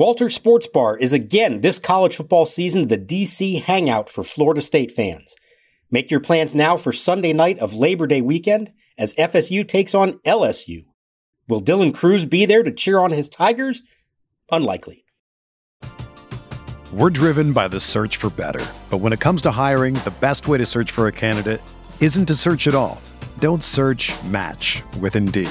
Walter Sports Bar is again this college football season the DC hangout for Florida State fans. Make your plans now for Sunday night of Labor Day weekend as FSU takes on LSU. Will Dylan Crews be there to cheer on his Tigers? Unlikely. We're driven by the search for better. But when it comes to hiring, the best way to search for a candidate isn't to search at all. Don't search match with Indeed.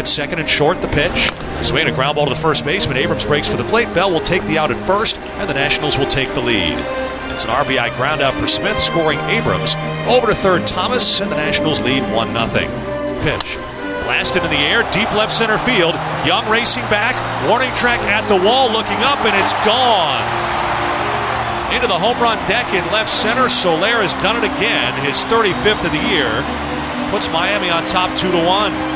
At second and short. The pitch. Swinging a ground ball to the first baseman. Abrams breaks for the plate. Bell will take the out at first, and the Nationals will take the lead. It's an RBI ground out for Smith, scoring Abrams. Over to third, Thomas, and the Nationals lead 1 0. Pitch. Blasted in the air, deep left center field. Young racing back. Warning track at the wall, looking up, and it's gone. Into the home run deck in left center. Soler has done it again, his 35th of the year. Puts Miami on top 2 to 1.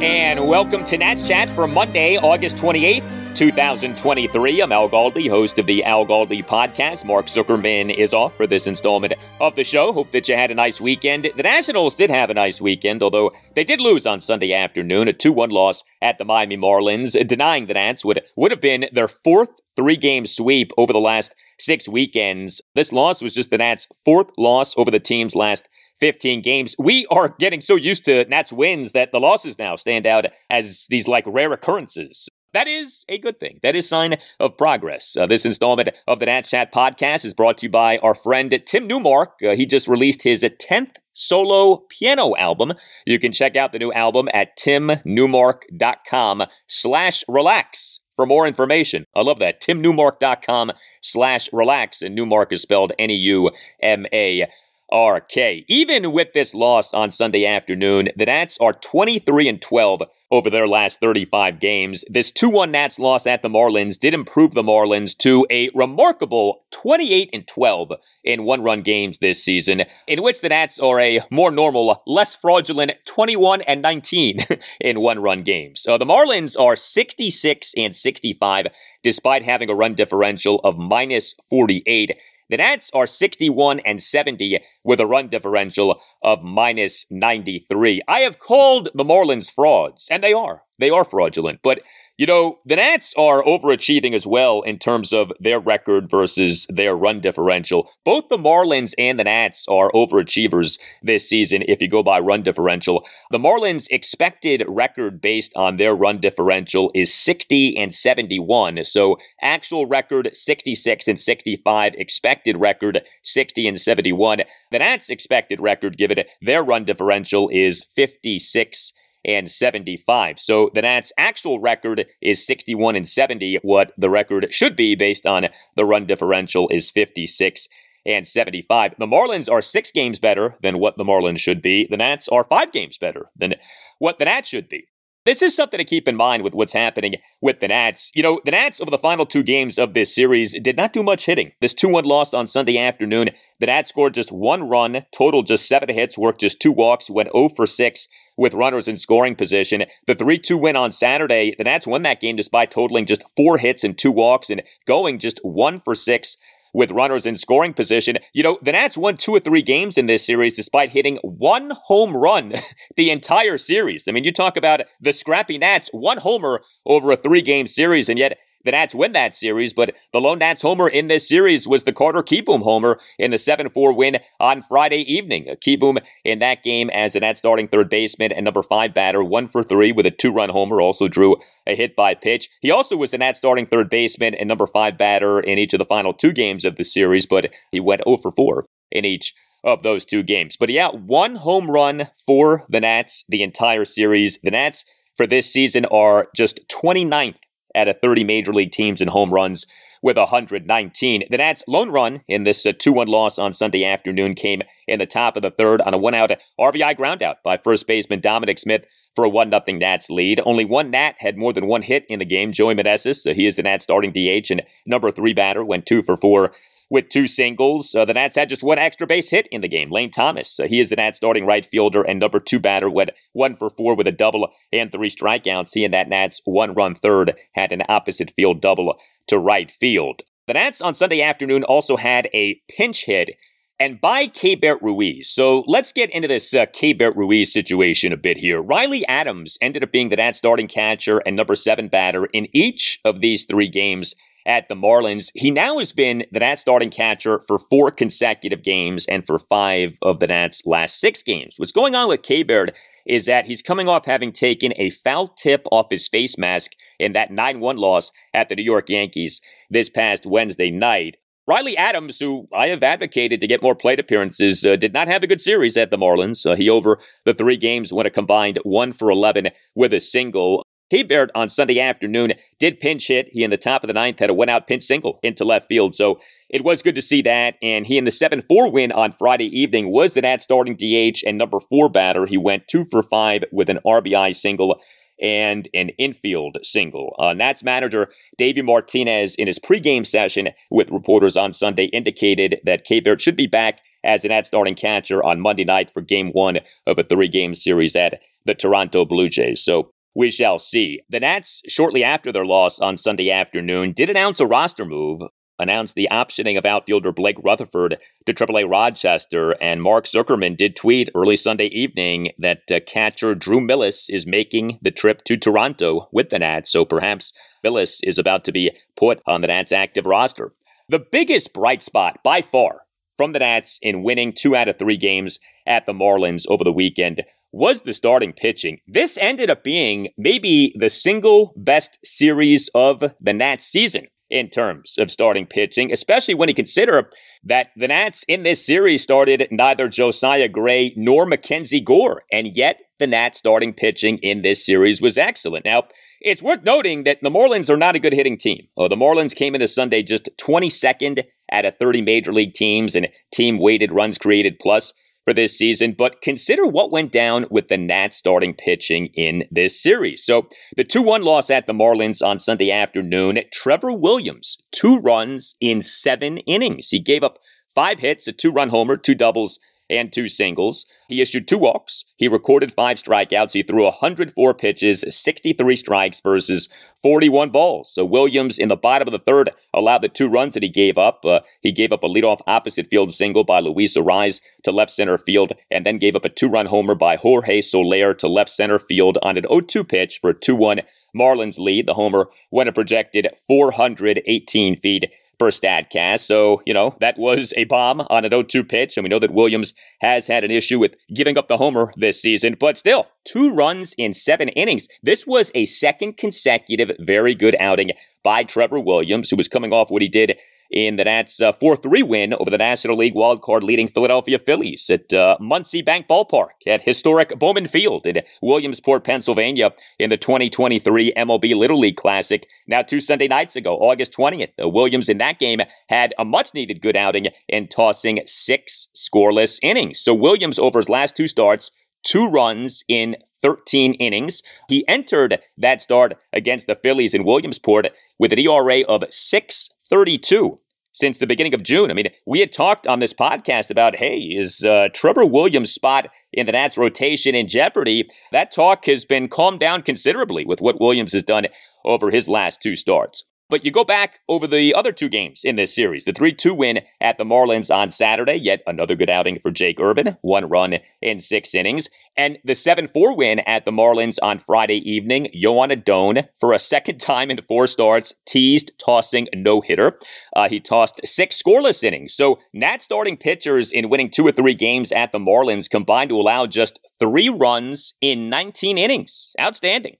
And welcome to Nats Chat for Monday, August 28th. 2023. I'm Al Galdi, host of the Al Galdi podcast. Mark Zuckerman is off for this installment of the show. Hope that you had a nice weekend. The Nationals did have a nice weekend, although they did lose on Sunday afternoon, a 2 1 loss at the Miami Marlins, denying the Nats would, would have been their fourth three game sweep over the last six weekends. This loss was just the Nats' fourth loss over the team's last 15 games. We are getting so used to Nats wins that the losses now stand out as these like rare occurrences. That is a good thing. That is sign of progress. Uh, this installment of the Nats Chat podcast is brought to you by our friend Tim Newmark. Uh, he just released his 10th solo piano album. You can check out the new album at timnewmark.com slash relax for more information. I love that. timnewmark.com slash relax. And Newmark is spelled N-E-U-M-A. RK. Even with this loss on Sunday afternoon, the Nats are 23 and 12 over their last 35 games. This 2-1 Nats loss at the Marlins did improve the Marlins to a remarkable 28 and 12 in one-run games this season, in which the Nats are a more normal, less fraudulent 21 and 19 in one-run games. So the Marlins are 66 and 65 despite having a run differential of minus 48. The Nats are 61 and 70 with a run differential of minus 93. I have called the Marlins frauds, and they are. They are fraudulent, but you know, the Nats are overachieving as well in terms of their record versus their run differential. Both the Marlins and the Nats are overachievers this season if you go by run differential. The Marlins' expected record based on their run differential is 60 and 71. So actual record 66 and 65, expected record 60 and 71. The Nats' expected record given their run differential is 56 and 75. So the Nats' actual record is 61 and 70. What the record should be based on the run differential is 56 and 75. The Marlins are six games better than what the Marlins should be. The Nats are five games better than what the Nats should be. This is something to keep in mind with what's happening with the Nats. You know, the Nats over the final two games of this series did not do much hitting. This 2 1 loss on Sunday afternoon, the Nats scored just one run, total just seven hits, worked just two walks, went 0 for 6 with runners in scoring position. The 3 2 win on Saturday, the Nats won that game despite totaling just four hits and two walks and going just 1 for 6 with runners in scoring position. You know, the Nats won two or three games in this series despite hitting one home run the entire series. I mean, you talk about the scrappy Nats, one homer over a three game series, and yet the Nats win that series, but the lone Nats homer in this series was the Carter Kieboom homer in the 7 4 win on Friday evening. Kieboom in that game as the Nats starting third baseman and number five batter, one for three with a two run homer, also drew a hit by pitch. He also was the Nats starting third baseman and number five batter in each of the final two games of the series, but he went 0 for 4 in each of those two games. But yeah, one home run for the Nats the entire series. The Nats for this season are just 29th out of 30 major league teams in home runs with 119. The Nats' lone run in this uh, 2 1 loss on Sunday afternoon came in the top of the third on a one out RBI groundout by first baseman Dominic Smith for a 1 0 Nats lead. Only one Nat had more than one hit in the game, Joey Meneses. So he is the Nats starting DH and number three batter, went two for four with two singles. Uh, the Nats had just one extra base hit in the game. Lane Thomas, uh, he is the Nats starting right fielder and number two batter, went one for four with a double and three strikeouts. And that Nats one run third had an opposite field double to right field. The Nats on Sunday afternoon also had a pinch hit and by Keibert Ruiz. So let's get into this uh, Keibert Ruiz situation a bit here. Riley Adams ended up being the Nats starting catcher and number seven batter in each of these three games at the Marlins. He now has been the Nats starting catcher for four consecutive games and for five of the Nats' last six games. What's going on with Keibert is that he's coming off having taken a foul tip off his face mask in that 9 1 loss at the New York Yankees this past Wednesday night. Riley Adams, who I have advocated to get more plate appearances, uh, did not have a good series at the Marlins. Uh, he over the three games went a combined 1 for 11 with a single. Keibert on Sunday afternoon did pinch hit. He in the top of the ninth had a one out pinch single into left field. So it was good to see that. And he in the 7 4 win on Friday evening was the Nats starting DH and number four batter. He went two for five with an RBI single and an infield single. Uh, Nats manager Davey Martinez, in his pregame session with reporters on Sunday, indicated that Keibert should be back as the Nats starting catcher on Monday night for game one of a three game series at the Toronto Blue Jays. So we shall see. The Nats, shortly after their loss on Sunday afternoon, did announce a roster move, announced the optioning of outfielder Blake Rutherford to AAA Rochester, and Mark Zuckerman did tweet early Sunday evening that uh, catcher Drew Millas is making the trip to Toronto with the Nats, so perhaps Millas is about to be put on the Nats active roster. The biggest bright spot by far from the Nats in winning two out of three games at the Marlins over the weekend was the starting pitching. This ended up being maybe the single best series of the Nats season in terms of starting pitching, especially when you consider that the Nats in this series started neither Josiah Gray nor Mackenzie Gore, and yet the Nats starting pitching in this series was excellent. Now, it's worth noting that the Marlins are not a good hitting team. Uh, oh, the Marlins came into Sunday just 22nd out of 30 major league teams and team weighted runs created plus for this season, but consider what went down with the Nats starting pitching in this series. So, the 2 1 loss at the Marlins on Sunday afternoon, Trevor Williams, two runs in seven innings. He gave up five hits, a two run homer, two doubles, and two singles. He issued two walks. He recorded five strikeouts. He threw 104 pitches, 63 strikes versus 41 balls. So Williams in the bottom of the third allowed the two runs that he gave up. Uh, he gave up a leadoff opposite field single by Luis Arraez to left center field, and then gave up a two run homer by Jorge Soler to left center field on an 0 2 pitch for a 2 1 Marlins lead. The homer went a projected 418 feet per StatCast. So, you know, that was a bomb on an 0-2 pitch. And we know that Williams has had an issue with giving up the homer this season, but still, two runs in seven innings. This was a second consecutive very good outing by Trevor Williams, who was coming off what he did in the Nats' 4 uh, 3 win over the National League wildcard leading Philadelphia Phillies at uh, Muncy Bank Ballpark at historic Bowman Field in Williamsport, Pennsylvania in the 2023 MLB Little League Classic. Now, two Sunday nights ago, August 20th, uh, Williams in that game had a much needed good outing in tossing six scoreless innings. So, Williams, over his last two starts, two runs in 13 innings. He entered that start against the Phillies in Williamsport with an ERA of 6 32 since the beginning of June. I mean, we had talked on this podcast about, hey, is uh, Trevor Williams' spot in the Nats rotation in jeopardy? That talk has been calmed down considerably with what Williams has done over his last two starts. But you go back over the other two games in this series. The 3 2 win at the Marlins on Saturday, yet another good outing for Jake Irvin, one run in six innings. And the 7 4 win at the Marlins on Friday evening, Joan Adon, for a second time in four starts, teased tossing no hitter. Uh, he tossed six scoreless innings. So, Nat starting pitchers in winning two or three games at the Marlins combined to allow just three runs in 19 innings. Outstanding.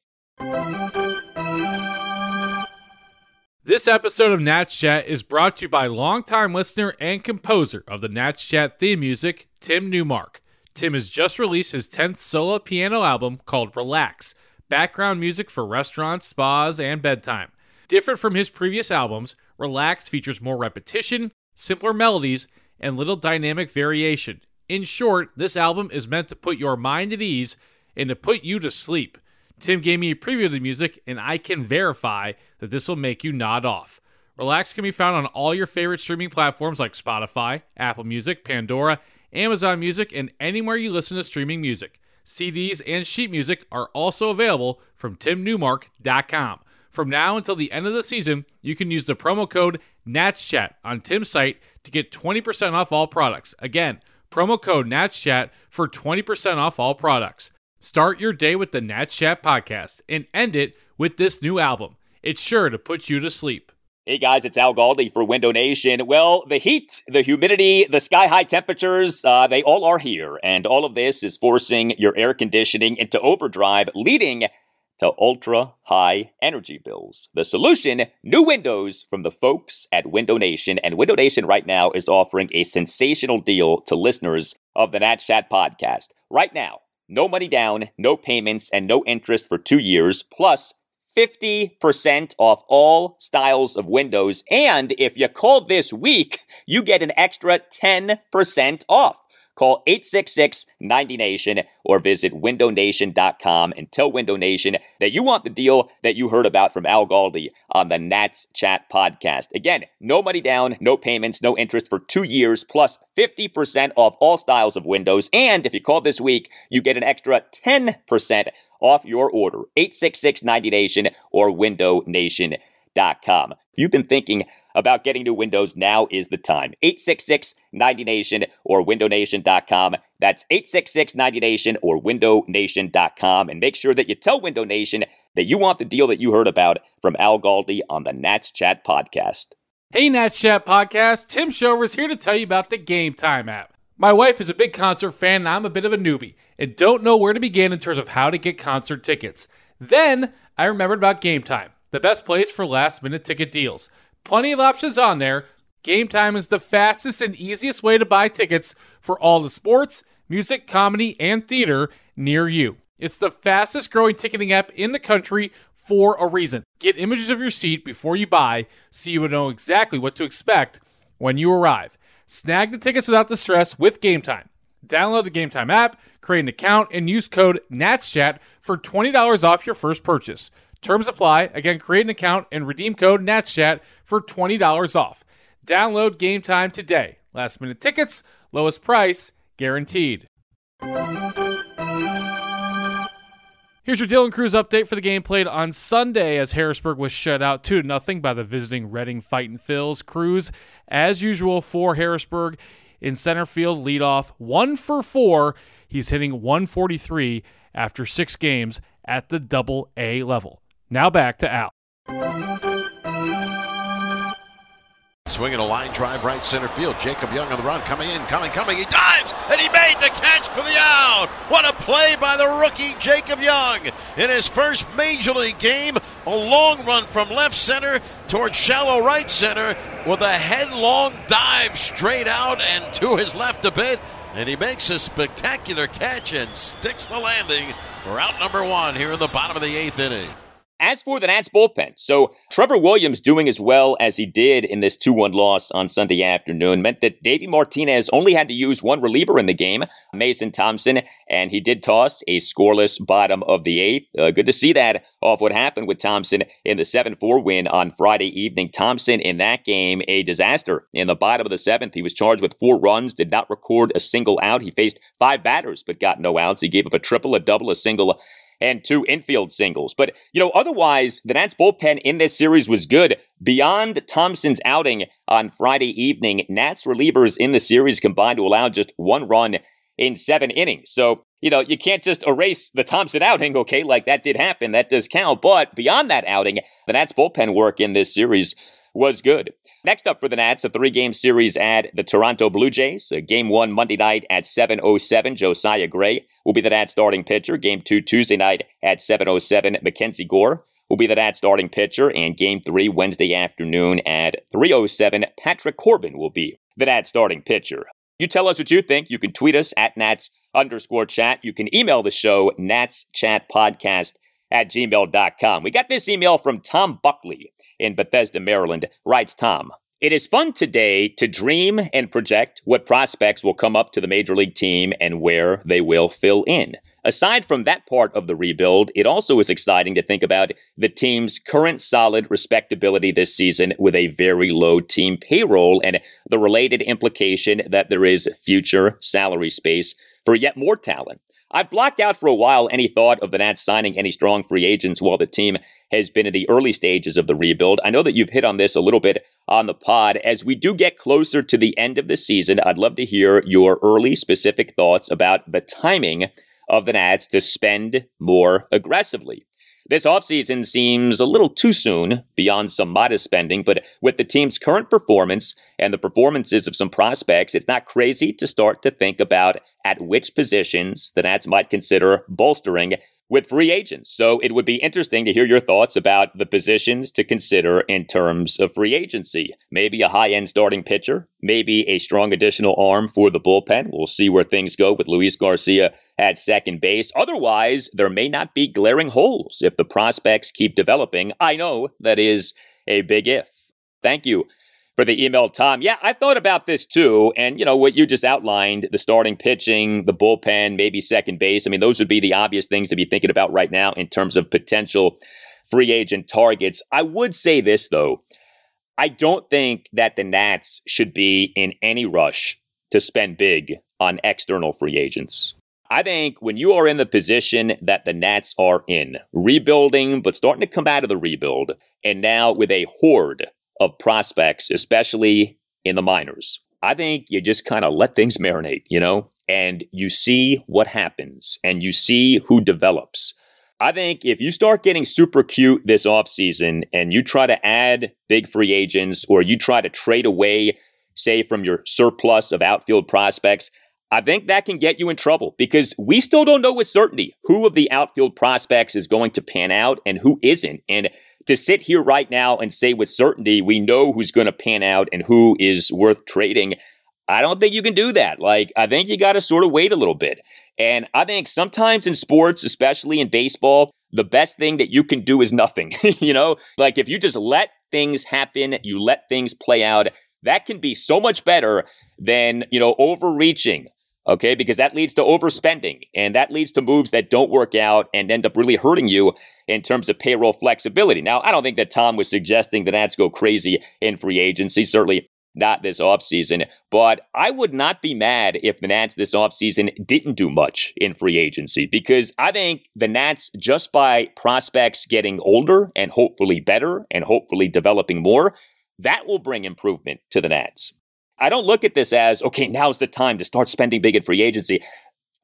This episode of Nats Chat is brought to you by longtime listener and composer of the Nats Chat theme music, Tim Newmark. Tim has just released his 10th solo piano album called Relax, background music for restaurants, spas, and bedtime. Different from his previous albums, Relax features more repetition, simpler melodies, and little dynamic variation. In short, this album is meant to put your mind at ease and to put you to sleep. Tim gave me a preview of the music, and I can verify that this will make you nod off. Relax can be found on all your favorite streaming platforms like Spotify, Apple Music, Pandora, Amazon Music, and anywhere you listen to streaming music. CDs and sheet music are also available from timnewmark.com. From now until the end of the season, you can use the promo code NATSCHAT on Tim's site to get 20% off all products. Again, promo code NATSCHAT for 20% off all products. Start your day with the Nats Chat podcast and end it with this new album. It's sure to put you to sleep. Hey guys, it's Al Galdi for Window Nation. Well, the heat, the humidity, the sky high temperatures, uh, they all are here. And all of this is forcing your air conditioning into overdrive, leading to ultra high energy bills. The solution new windows from the folks at Window Nation. And Window Nation right now is offering a sensational deal to listeners of the Nats Chat podcast. Right now, no money down, no payments, and no interest for two years, plus 50% off all styles of windows. And if you call this week, you get an extra 10% off. Call 866 90Nation or visit windownation.com and tell Window Nation that you want the deal that you heard about from Al Galdi on the Nats Chat podcast. Again, no money down, no payments, no interest for two years, plus 50% off all styles of windows. And if you call this week, you get an extra 10% off your order. 866 90Nation or windownation.com. If you've been thinking about getting new windows, now is the time. 866 90Nation or windownation.com. That's 866 90Nation or windownation.com. And make sure that you tell Window Nation that you want the deal that you heard about from Al Galdi on the Nats Chat podcast. Hey, Nats Chat podcast. Tim Shover is here to tell you about the Game Time app. My wife is a big concert fan, and I'm a bit of a newbie and don't know where to begin in terms of how to get concert tickets. Then I remembered about Game Time, the best place for last minute ticket deals. Plenty of options on there. Game Time is the fastest and easiest way to buy tickets for all the sports, music, comedy, and theater near you. It's the fastest growing ticketing app in the country for a reason. Get images of your seat before you buy so you will know exactly what to expect when you arrive. Snag the tickets without the stress with Game Time. Download the Game Time app, create an account, and use code NATSCHAT for $20 off your first purchase. Terms apply. Again, create an account and redeem code NATSCHAT for $20 off. Download Game Time today. Last minute tickets, lowest price, guaranteed. Here's your Dylan Crews update for the game played on Sunday as Harrisburg was shut out 2 0 by the visiting Reading Fighting Phils. Crews, as usual for Harrisburg, in center field leadoff, one for four. He's hitting 143 after six games at the double A level. Now back to Al. Swinging a line drive right center field. Jacob Young on the run, coming in, coming, coming. He dives, and he made the catch for the out. What a play by the rookie Jacob Young in his first major league game. A long run from left center towards shallow right center with a headlong dive straight out and to his left a bit. And he makes a spectacular catch and sticks the landing for out number one here in the bottom of the eighth inning. As for the Nats bullpen, so Trevor Williams doing as well as he did in this 2 1 loss on Sunday afternoon meant that Davey Martinez only had to use one reliever in the game, Mason Thompson, and he did toss a scoreless bottom of the eighth. Uh, good to see that off what happened with Thompson in the 7 4 win on Friday evening. Thompson in that game, a disaster. In the bottom of the seventh, he was charged with four runs, did not record a single out. He faced five batters, but got no outs. He gave up a triple, a double, a single and two infield singles. But, you know, otherwise, the Nats bullpen in this series was good. Beyond Thompson's outing on Friday evening, Nats relievers in the series combined to allow just one run in seven innings. So, you know, you can't just erase the Thompson outing, okay? Like that did happen. That does count. But beyond that outing, the Nats bullpen work in this series was good. Next up for the Nats, a three-game series at the Toronto Blue Jays. game one Monday night at 7.07, Josiah Gray will be the Nats starting pitcher. Game two Tuesday night at 7.07, Mackenzie Gore will be the Nats starting pitcher. And game three Wednesday afternoon at 3.07, Patrick Corbin will be the Nats starting pitcher. You tell us what you think. You can tweet us at Nats underscore chat. You can email the show, Nats Chat Podcast at gmail.com. We got this email from Tom Buckley in Bethesda, Maryland. Writes Tom. It is fun today to dream and project what prospects will come up to the major league team and where they will fill in. Aside from that part of the rebuild, it also is exciting to think about the team's current solid respectability this season with a very low team payroll and the related implication that there is future salary space for yet more talent. I've blocked out for a while any thought of the Nats signing any strong free agents while the team has been in the early stages of the rebuild. I know that you've hit on this a little bit on the pod. As we do get closer to the end of the season, I'd love to hear your early specific thoughts about the timing of the Nats to spend more aggressively. This offseason seems a little too soon beyond some modest spending, but with the team's current performance and the performances of some prospects, it's not crazy to start to think about at which positions the Nats might consider bolstering with free agents. So it would be interesting to hear your thoughts about the positions to consider in terms of free agency. Maybe a high end starting pitcher, maybe a strong additional arm for the bullpen. We'll see where things go with Luis Garcia at second base. Otherwise, there may not be glaring holes if the prospects keep developing. I know that is a big if. Thank you for the email, Tom. Yeah, I thought about this too. And, you know, what you just outlined the starting pitching, the bullpen, maybe second base. I mean, those would be the obvious things to be thinking about right now in terms of potential free agent targets. I would say this, though. I don't think that the Nats should be in any rush to spend big on external free agents. I think when you are in the position that the Nats are in, rebuilding, but starting to come out of the rebuild, and now with a horde of prospects, especially in the minors. I think you just kind of let things marinate, you know, and you see what happens and you see who develops. I think if you start getting super cute this offseason and you try to add big free agents or you try to trade away, say, from your surplus of outfield prospects, I think that can get you in trouble because we still don't know with certainty who of the outfield prospects is going to pan out and who isn't. And to sit here right now and say with certainty we know who's going to pan out and who is worth trading, I don't think you can do that. Like, I think you got to sort of wait a little bit. And I think sometimes in sports, especially in baseball, the best thing that you can do is nothing. you know, like if you just let things happen, you let things play out, that can be so much better than, you know, overreaching, okay? Because that leads to overspending and that leads to moves that don't work out and end up really hurting you in terms of payroll flexibility. Now, I don't think that Tom was suggesting the Nats go crazy in free agency, certainly not this offseason, but I would not be mad if the Nats this offseason didn't do much in free agency because I think the Nats, just by prospects getting older and hopefully better and hopefully developing more, that will bring improvement to the Nats. I don't look at this as, okay, now's the time to start spending big in free agency.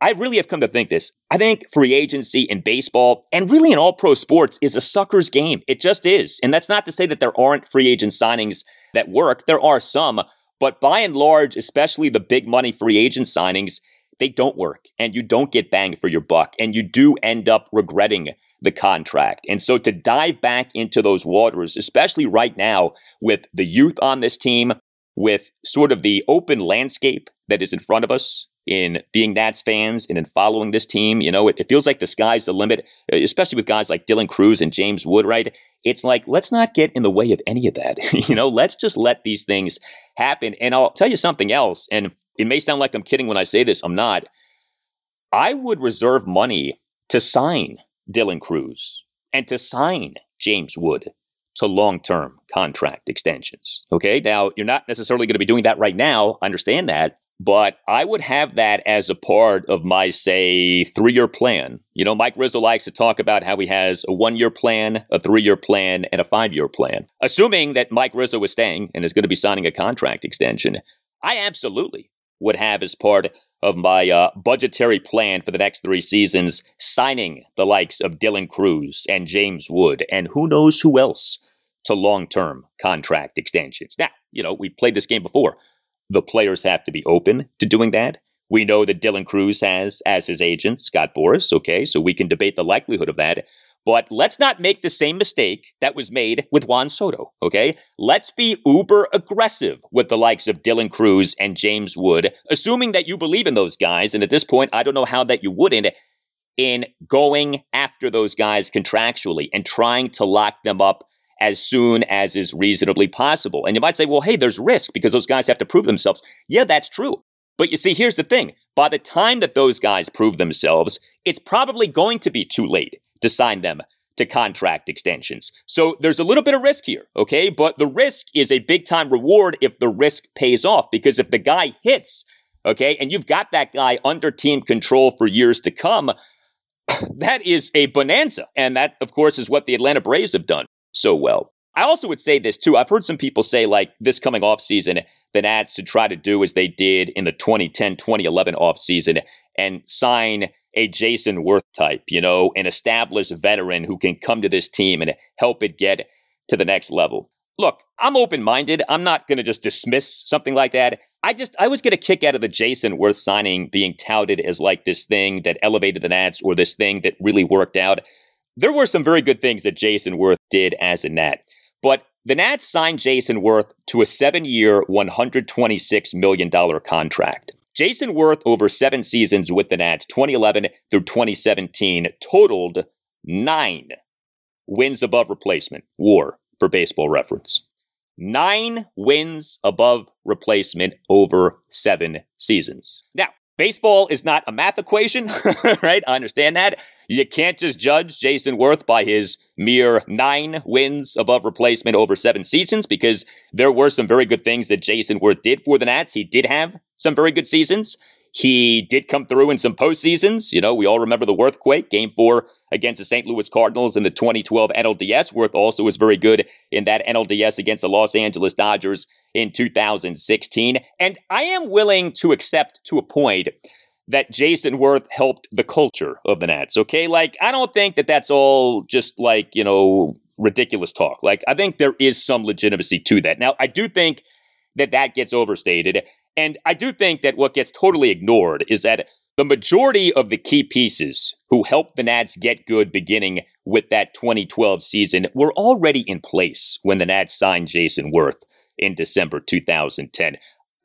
I really have come to think this. I think free agency in baseball and really in all pro sports is a sucker's game. It just is. And that's not to say that there aren't free agent signings that work. There are some, but by and large, especially the big money free agent signings, they don't work and you don't get bang for your buck and you do end up regretting the contract. And so to dive back into those waters, especially right now with the youth on this team, with sort of the open landscape that is in front of us in being Nats fans and in following this team. You know, it, it, feels like the sky's the limit, uh, especially with guys like Dylan Crews and James Wood, right? It's like, let's not get in the way of any of that. you know, let's just let these things happen. And I'll tell you something else, and it may sound like I'm kidding when I say this, I'm not. I would reserve money to sign Dylan Crews and to sign James Wood to long term contract extensions. Okay. Now, you're not necessarily going to be doing that right now. I understand that. but I would have that as a part of my, say, three year plan. You know, Mike Rizzo likes to talk about how he has a one year plan, a three year plan, and a five year plan. Assuming that Mike Rizzo is staying and is going to be signing a contract extension, I absolutely would have as part of my uh, budgetary plan for the next three seasons signing the likes of Dylan Crews and James Wood and who knows who else to long term contract extensions. Now, you know, we played this game before. The players have to be open to doing that. We know that Dylan Crews has as his agent Scott Boras, okay, so we can debate the likelihood of that. But let's not make the same mistake that was made with Juan Soto, okay? Let's be uber aggressive with the likes of Dylan Crews and James Wood, assuming that you believe in those guys. And at this point, I don't know how that you wouldn't in going after those guys contractually and trying to lock them up as soon as is reasonably possible. And you might say, well, hey, there's risk because those guys have to prove themselves. Yeah, that's true. But you see, here's the thing. By the time that those guys prove themselves, it's probably going to be too late to sign them to contract extensions. So there's a little bit of risk here, okay? But the risk is a big time reward if the risk pays off because if the guy hits, okay, and you've got that guy under team control for years to come, that is a bonanza. And that, of course, is what the Atlanta Braves have done so well. I also would say this too. I've heard some people say, like, this coming off season, the Nats to try to do as they did in the 2010 2011 off season and sign a Jayson Werth type, you know, an established veteran who can come to this team and help it get to the next level. Look, I'm open minded. I'm not going to just dismiss something like that. I just, I was get a kick out of the Jayson Werth signing being touted as like this thing that elevated the Nats or this thing that really worked out. There were some very good things that Jayson Werth did as a Nat, but the Nats signed Jayson Werth to a seven year, $126 million contract. Jayson Werth, over seven seasons with the Nats, 2011 through 2017, totaled nine wins above replacement, war for baseball reference. Nine wins above replacement over seven seasons. Now, baseball is not a math equation, right? I understand that. You can't just judge Jayson Werth by his mere nine wins above replacement over seven seasons because there were some very good things that Jayson Werth did for the Nats. He did have some very good seasons. He did come through in some postseasons. You know, we all remember the Werthquake, game four against the St. Louis Cardinals in the 2012 NLDS. Werth also was very good in that NLDS against the Los Angeles Dodgers in 2016. And I am willing to accept to a point that Jayson Werth helped the culture of the Nats, okay? Like, I don't think that that's all just like, you know, ridiculous talk. Like, I think there is some legitimacy to that. Now, I do think that that gets overstated. And I do think that what gets totally ignored is that the majority of the key pieces who helped the Nats get good beginning with that 2012 season were already in place when the Nats signed Jayson Werth in December 2010.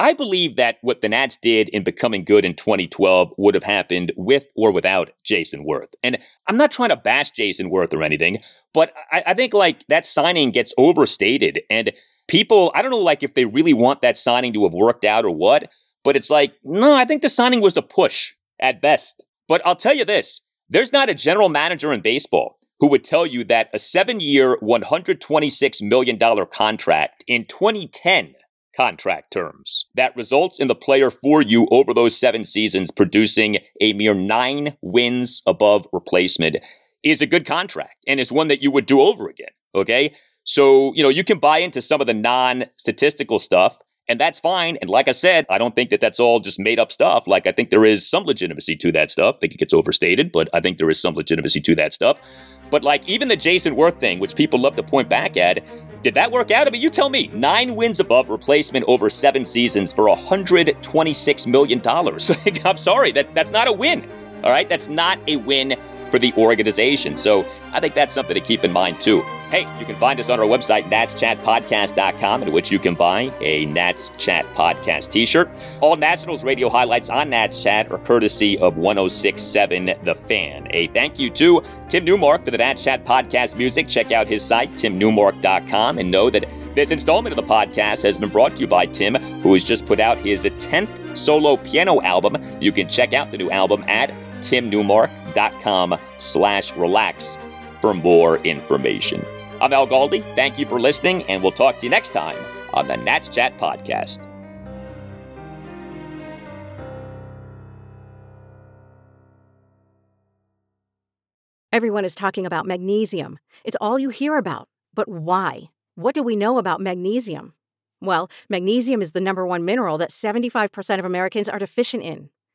I believe that what the Nats did in becoming good in 2012 would have happened with or without Jayson Werth. And I'm not trying to bash Jayson Werth or anything, but I, I think like that signing gets overstated. And people, I don't know, like if they really want that signing to have worked out or what, but it's like, no, I think the signing was a push at best. But I'll tell you this there's not a general manager in baseball who would tell you that a seven year, $126 million contract in 2010 contract terms that results in the player for you over those seven seasons producing a mere nine wins above replacement is a good contract and is one that you would do over again. Okay. So, you know, you can buy into some of the non statistical stuff, and that's fine. And like I said, I don't think that that's all just made up stuff. Like, I think there is some legitimacy to that stuff. I think it gets overstated, but I think there is some legitimacy to that stuff. But like, even the Jayson Werth thing, which people love to point back at, did that work out? I mean, you tell me. Nine wins above replacement over seven seasons for $126 million. I'm sorry, that, that's not a win. All right, that's not a win for the organization. So I think that's something to keep in mind too. Hey, you can find us on our website, natschatpodcast.com, in which you can buy a Nats Chat Podcast t shirt. All Nationals radio highlights on Nats Chat are courtesy of 1067 The Fan. A thank you to Tim Newmark for the Nats Chat Podcast music. Check out his site, timnewmark.com, and know that this installment of the podcast has been brought to you by Tim, who has just put out his 10th solo piano album. You can check out the new album at facebook.com slash relax for more information. I'm Al Galdi. Thank you for listening, and we'll talk to you next time on the Nats Chat Podcast. Everyone is talking about magnesium. It's all you hear about. But why? What do we know about magnesium? Well, magnesium is the number one mineral that 75% of Americans are deficient in.